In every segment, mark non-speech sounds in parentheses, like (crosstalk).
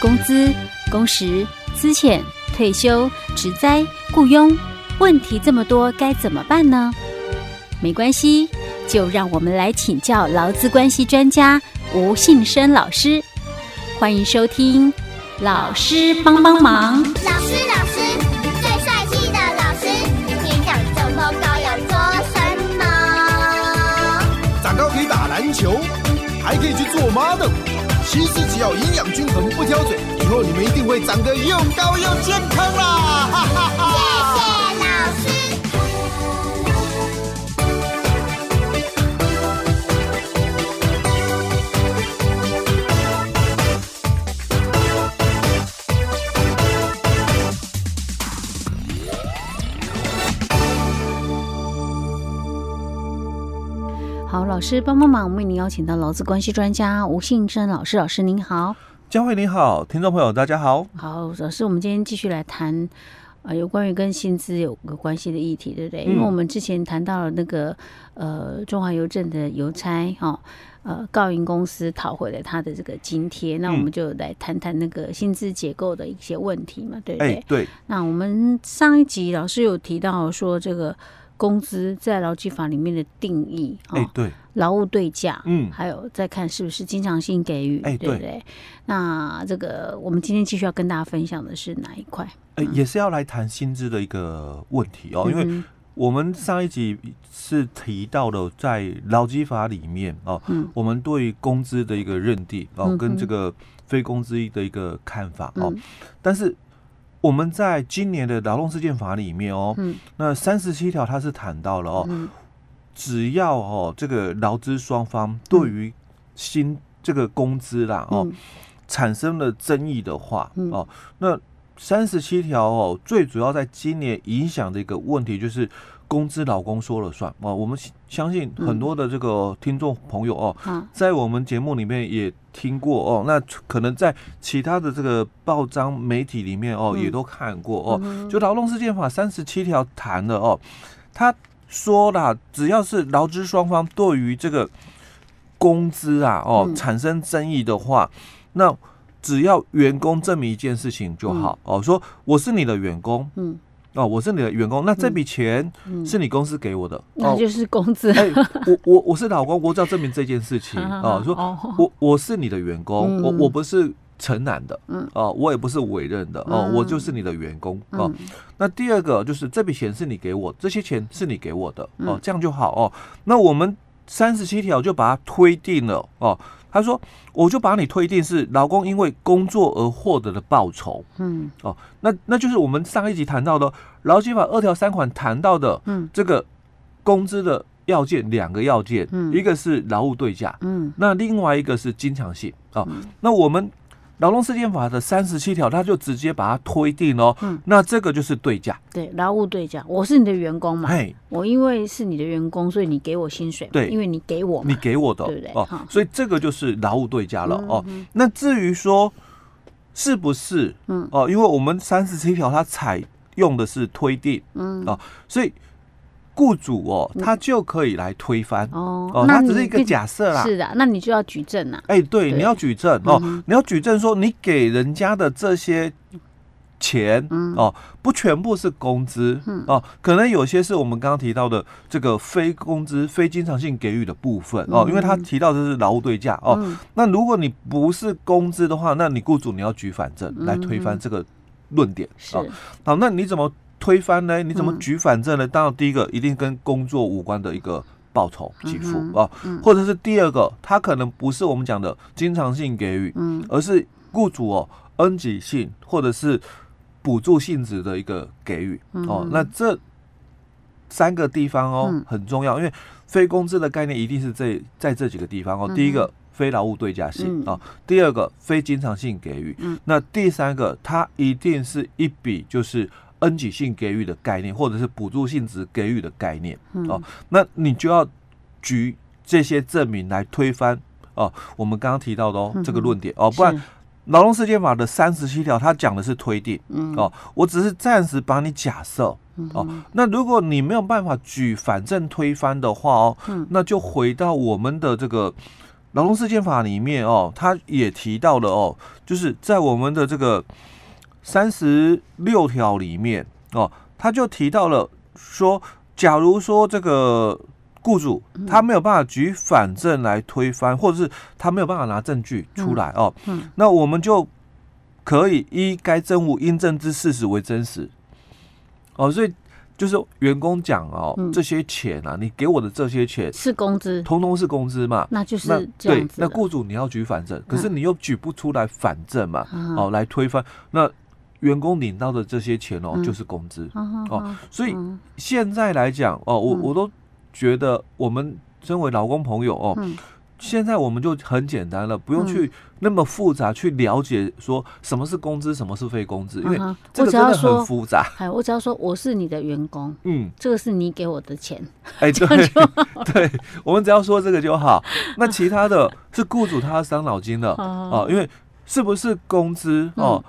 工资、工时、资遣、退休、职灾、雇佣，问题这么多，该怎么办呢？没关系，就让我们来请教劳资关系专家吴信生老师。欢迎收听，老师帮帮忙。还可以去做妈的。其实只要营养均衡，不挑嘴，以后你们一定会长得又高又健康啦！哈哈哈。谢谢。好，老师帮帮忙，我们为您邀请到劳资关系专家吴信生老师。老师您好，佳慧您好，听众朋友大家好。好，老师，我们今天继续来谈啊、呃，有关于跟薪资有个关系的议题，对不对？嗯、因为我们之前谈到了那个呃，中华邮政的邮差哈、哦，呃，告赢公司讨回了他的这个津贴，那我们就来谈谈那个薪资结构的一些问题嘛，对不对？欸、对。那我们上一集老师有提到说这个。工资在劳基法里面的定义，哎、欸，对，劳务对价，嗯，还有再看是不是经常性给予，哎、欸，对不对？那这个我们今天继续要跟大家分享的是哪一块？也是要来谈薪资的一个问题哦，嗯、因为我们上一集是提到了在劳基法里面哦，嗯，我们对工资的一个认定哦，跟这个非工资的一个看法哦，嗯、但是。我们在今年的劳动事件法里面哦，嗯、那三十七条它是谈到了哦，嗯、只要哦这个劳资双方对于薪这个工资啦哦、嗯、产生了争议的话、嗯、哦，那三十七条哦最主要在今年影响的一个问题就是。工资老公说了算啊！我们相信很多的这个听众朋友哦，在我们节目里面也听过哦。那可能在其他的这个报章媒体里面哦，也都看过哦。就劳动事件法三十七条谈的哦，他说啦，只要是劳资双方对于这个工资啊哦产生争议的话，那只要员工证明一件事情就好哦，说我是你的员工，嗯。哦，我是你的员工，那这笔钱是你公司给我的，那就是工资。哎、欸，我我我是老公，我只要证明这件事情。(laughs) 啊，说我我是你的员工，嗯、我我不是承揽的，嗯，哦，我也不是委任的，哦，我就是你的员工，哦，那第二个就是这笔钱是你给我，这些钱是你给我的，哦，这样就好。哦。那我们三十七条就把它推定了，哦。他说：“我就把你推定是劳工因为工作而获得的报酬。”嗯，哦，那那就是我们上一集谈到的劳基法二条三款谈到的，嗯，这个工资的要件两个要件，嗯，一个是劳务对价，嗯，那另外一个是经常性啊。哦嗯、那我们。劳动事件法的三十七条，他就直接把它推定哦。嗯，那这个就是对价。对，劳务对价，我是你的员工嘛。嘿，我因为是你的员工，所以你给我薪水。对，因为你给我，你给我的，对不对？哦，所以这个就是劳务对价了哦。那至于说是不是，嗯，哦，因为我们三十七条它采用的是推定，嗯，哦，所以。雇主哦，他就可以来推翻。哦，哦，那只是一个假设啦。是的，那你就要举证啊。哎，对，你要举证哦，你要举证说你给人家的这些钱哦，不全部是工资。哦，可能有些是我们刚刚提到的这个非工资、非经常性给予的部分。哦，因为他提到的是劳务对价哦。那如果你不是工资的话，那你雇主你要举反证来推翻这个论点啊。好，那你怎么？推翻呢？你怎么举反证呢？当然，第一个一定跟工作无关的一个报酬给付啊，或者是第二个，它可能不是我们讲的经常性给予，而是雇主哦恩给性或者是补助性质的一个给予哦。那这三个地方哦很重要，因为非工资的概念一定是这在这几个地方哦。第一个非劳务对价性啊，第二个非经常性给予，那第三个它一定是一笔就是。恩给性给予的概念，或者是补助性质给予的概念，嗯、哦，那你就要举这些证明来推翻哦。我们刚刚提到的哦，嗯、这个论点哦，不然劳动事件法的三十七条，它讲的是推定，嗯、哦，我只是暂时帮你假设，嗯、哦，那如果你没有办法举反证推翻的话哦，嗯、那就回到我们的这个劳动事件法里面哦，他也提到了哦，就是在我们的这个三十六条里面哦，他就提到了说，假如说这个雇主他没有办法举反证来推翻，或者是他没有办法拿证据出来哦，那我们就可以依该证物应证之事实为真实哦，所以。就是员工讲哦，嗯、这些钱啊，你给我的这些钱是工资，通通是工资嘛？那就是这样子。那雇主你要举反证，可是你又举不出来反证嘛？嗯、哦，来推翻那员工领到的这些钱哦，嗯、就是工资、嗯、哦。所以现在来讲哦，我我都觉得我们身为劳工朋友哦。嗯现在我们就很简单了，不用去那么复杂去了解说什么是工资，什么是非工资，因为这个真的很复杂。哎，我只要说我是你的员工，嗯，这个是你给我的钱，哎，对，(laughs) 对，我们只要说这个就好。那其他的是雇主他要伤脑筋的 (laughs) 哦，因为是不是工资哦？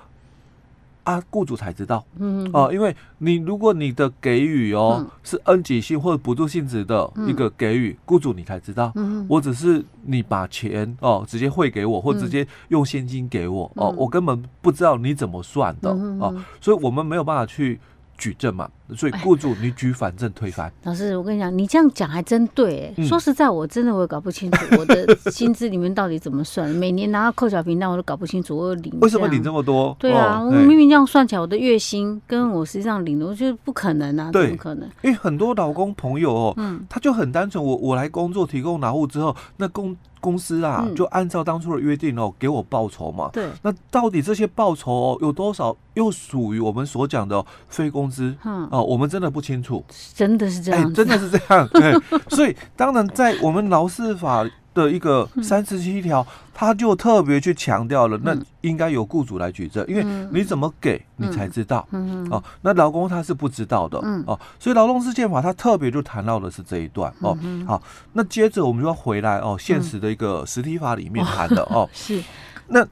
啊，雇主才知道，嗯哦，因为你如果你的给予哦是恩给性或者补助性质的一个给予，雇主你才知道，嗯，我只是你把钱哦直接汇给我或直接用现金给我哦，我根本不知道你怎么算的哦，所以我们没有办法去。举证嘛，所以雇主你举反证推翻。老师，我跟你讲，你这样讲还真对。哎，说实在，我真的我也搞不清楚 (laughs) 我的薪资里面到底怎么算。每年拿到扣缴凭单，我都搞不清楚我领。为什么领这么多？对啊，我明明这样算起来，我的月薪跟我实际上领的，我觉得不可能啊，怎么可能？因为很多老公朋友哦，嗯，他就很单纯，我我来工作提供劳务之后，那工。公司啊，就按照当初的约定哦，给我报酬嘛。对。那到底这些报酬哦，有多少又属于我们所讲的非工资？嗯。哦，我们真的不清楚。真的是这样。真的是这样。对。(laughs) 所以，当然，在我们劳事法的一个三十七条，他就特别去强调了，那应该由雇主来举证，因为你怎么给你才知道。嗯。哦，那劳工他是不知道的。嗯。哦，所以劳动事件法他特别就谈到的是这一段。哦。好，那接着我们就要回来哦，现实的一个实体法里面谈的哦。是。那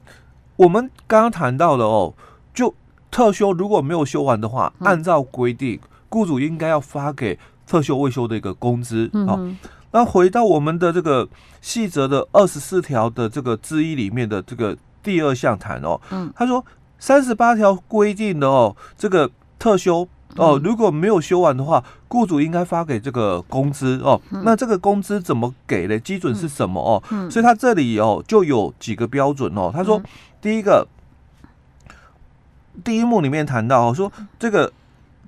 我们刚刚谈到的哦，就特休如果没有休完的话，按照规定，雇主应该要发给特休未休的一个工资。嗯。那回到我们的这个细则的二十四条的这个之一里面的这个第二项谈哦，嗯，他说三十八条规定的哦，这个特休哦，如果没有休完的话，雇主应该发给这个工资哦。那这个工资怎么给的？基准是什么哦？所以他这里哦就有几个标准哦。他说第一个，第一幕里面谈到哦，说这个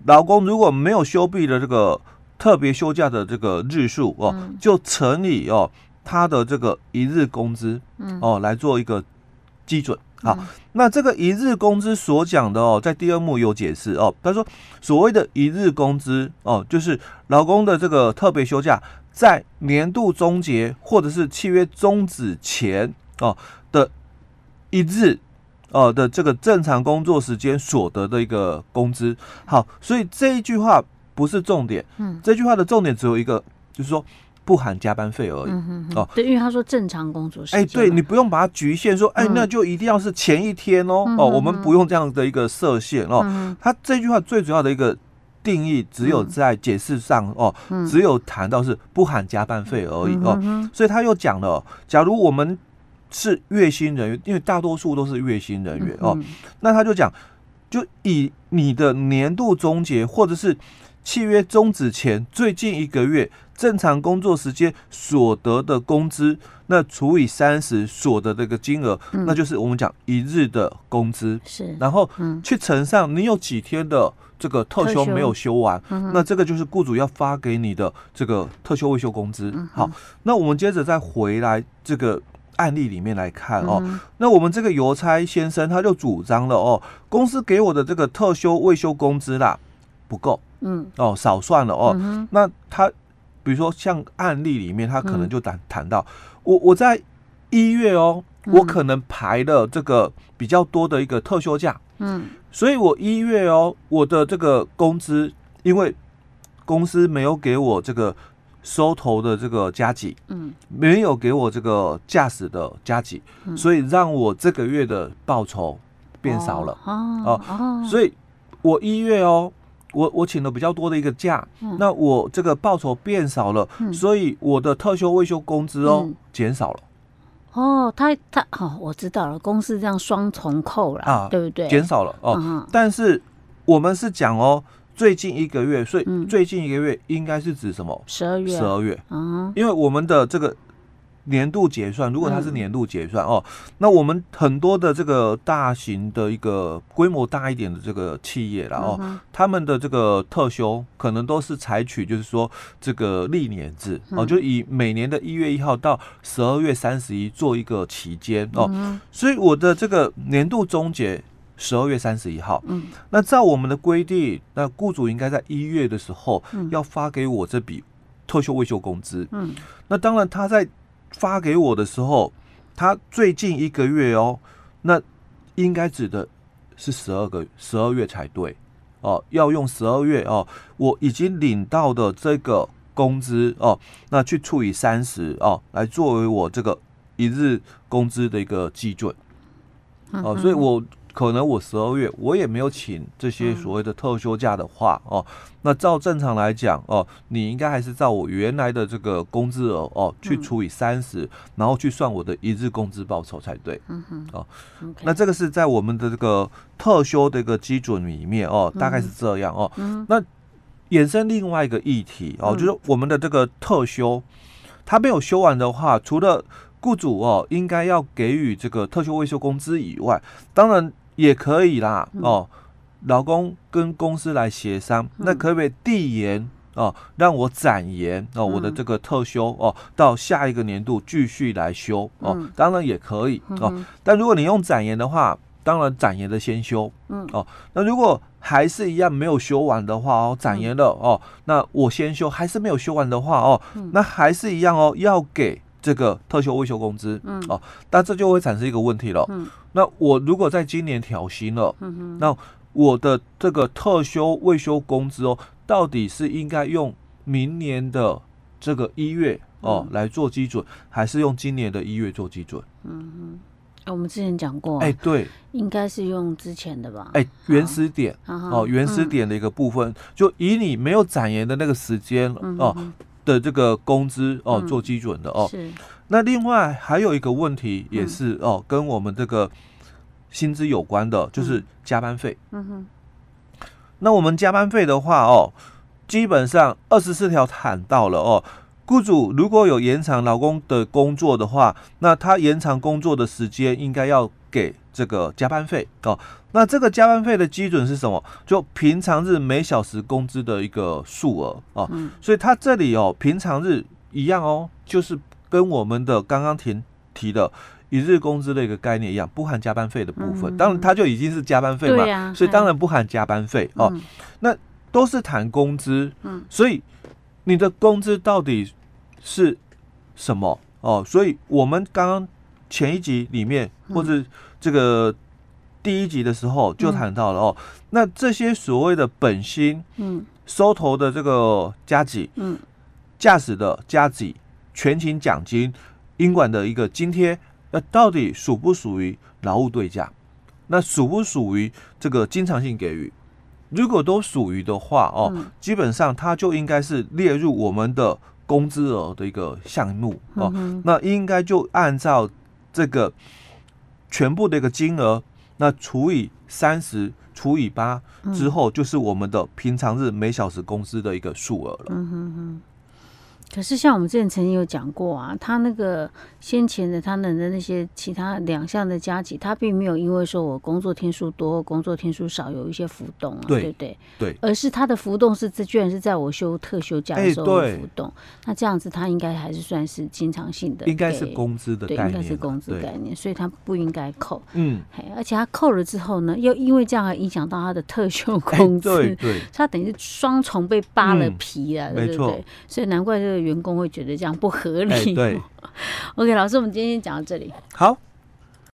劳工如果没有休毕的这个。特别休假的这个日数哦，就乘以哦他的这个一日工资哦来做一个基准。好，那这个一日工资所讲的哦，在第二幕有解释哦。他说，所谓的一日工资哦，就是劳工的这个特别休假在年度终结或者是契约终止前哦的一日哦的这个正常工作时间所得的一个工资。好，所以这一句话。不是重点，嗯，这句话的重点只有一个，就是说不含加班费而已，嗯哼，哦，对，因为他说正常工作时间，哎，对你不用把它局限说，哎，那就一定要是前一天哦，哦，我们不用这样的一个设限哦，他这句话最主要的一个定义只有在解释上哦，只有谈到是不含加班费而已哦，所以他又讲了，假如我们是月薪人员，因为大多数都是月薪人员哦，那他就讲，就以你的年度终结或者是契约终止前最近一个月正常工作时间所得的工资，那除以三十所得的一个金额，嗯、那就是我们讲一日的工资。是，然后去乘上你有几天的这个特休没有休完，休那这个就是雇主要发给你的这个特休未休工资。嗯、好，那我们接着再回来这个案例里面来看哦。嗯、那我们这个邮差先生他就主张了哦，公司给我的这个特休未休工资啦不够。嗯。哦，少算了哦。嗯、那他比如说像案例里面，他可能就谈谈到，嗯、我我在一月哦，嗯、我可能排了这个比较多的一个特休假，嗯，所以我一月哦，我的这个工资，因为公司没有给我这个收头的这个加急，嗯，没有给我这个驾驶的加急，嗯、所以让我这个月的报酬变少了哦，哦，哦，所以我一月哦。我我请了比较多的一个假，嗯、那我这个报酬变少了，嗯、所以我的特休未休工资哦减、嗯、少了。哦，他他哦，我知道了，公司这样双重扣了啊，对不对？减少了哦，嗯、但是我们是讲哦，最近一个月，所以最近一个月应该是指什么？十二月，十二月，嗯，因为我们的这个。年度结算，如果它是年度结算、嗯、哦，那我们很多的这个大型的一个规模大一点的这个企业了哦，他们的这个特休可能都是采取就是说这个历年制、嗯、哦，就以每年的一月一号到十二月三十一做一个期间哦，嗯、所以我的这个年度终结十二月三十一号，嗯，那照我们的规定，那雇主应该在一月的时候要发给我这笔特休未休工资，嗯，那当然他在发给我的时候，他最近一个月哦，那应该指的是十二个十二月才对哦，要用十二月哦，我已经领到的这个工资哦，那去除以三十哦，来作为我这个一日工资的一个基准哦，所以我。可能我十二月我也没有请这些所谓的特休假的话哦，那照正常来讲哦，你应该还是照我原来的这个工资额哦去除以三十，然后去算我的一日工资报酬才对。嗯哼，哦，那这个是在我们的这个特休的一个基准里面哦，大概是这样哦。那衍生另外一个议题哦，就是我们的这个特休，它没有休完的话，除了雇主哦应该要给予这个特休未休工资以外，当然。也可以啦，哦，老公跟公司来协商，嗯、那可不可以递延哦，让我展延哦，我的这个特休哦，到下一个年度继续来休哦，嗯、当然也可以哦。但如果你用展延的话，当然展延的先休，嗯。哦。那如果还是一样没有休完的话哦，展延了哦，那我先休还是没有休完的话哦，嗯、那还是一样哦，要给。这个特休未休工资，嗯，哦，但这就会产生一个问题了，嗯，那我如果在今年调薪了，嗯哼，那我的这个特休未休工资哦，到底是应该用明年的这个一月哦来做基准，还是用今年的一月做基准？嗯哼，我们之前讲过，哎，对，应该是用之前的吧？哎，原始点，哦，原始点的一个部分，就以你没有展延的那个时间哦。的这个工资哦，做基准的哦。是。那另外还有一个问题也是哦，跟我们这个薪资有关的，就是加班费。嗯哼。那我们加班费的话哦，基本上二十四条谈到了哦，雇主如果有延长劳工的工作的话，那他延长工作的时间应该要给这个加班费哦。那这个加班费的基准是什么？就平常日每小时工资的一个数额哦。嗯、所以他这里哦，平常日一样哦，就是跟我们的刚刚提提的一日工资的一个概念一样，不含加班费的部分。嗯、当然，它就已经是加班费嘛，啊、所以当然不含加班费哦。嗯、那都是谈工资，嗯，所以你的工资到底是什么哦？所以我们刚刚前一集里面或者这个。第一集的时候就谈到了哦，嗯、那这些所谓的本薪、嗯，收头的这个加给，嗯，驾驶的加给，全勤奖金、英管的一个津贴，那到底属不属于劳务对价？那属不属于这个经常性给予？如果都属于的话哦，嗯、基本上它就应该是列入我们的工资额的一个项目哦，嗯、那应该就按照这个全部的一个金额。那除以三十除以八之后，就是我们的平常日每小时工资的一个数额了。嗯哼哼。可是像我们之前曾经有讲过啊，他那个先前的他们的那些其他两项的加起，他并没有因为说我工作天数多或工作天数少有一些浮动啊，对，对不对？对，而是他的浮动是这居然是在我休特休假的时候浮动，欸、那这样子他应该还是算是经常性的，应该是工资的概念，对，应该是工资概念，所以他不应该扣。嗯，而且他扣了之后呢，又因为这样而影响到他的特休工资，欸、对，对他等于是双重被扒了皮了，嗯、对不对？错所以难怪这个。员工会觉得这样不合理。欸、对，OK，老师，我们今天讲到这里。好。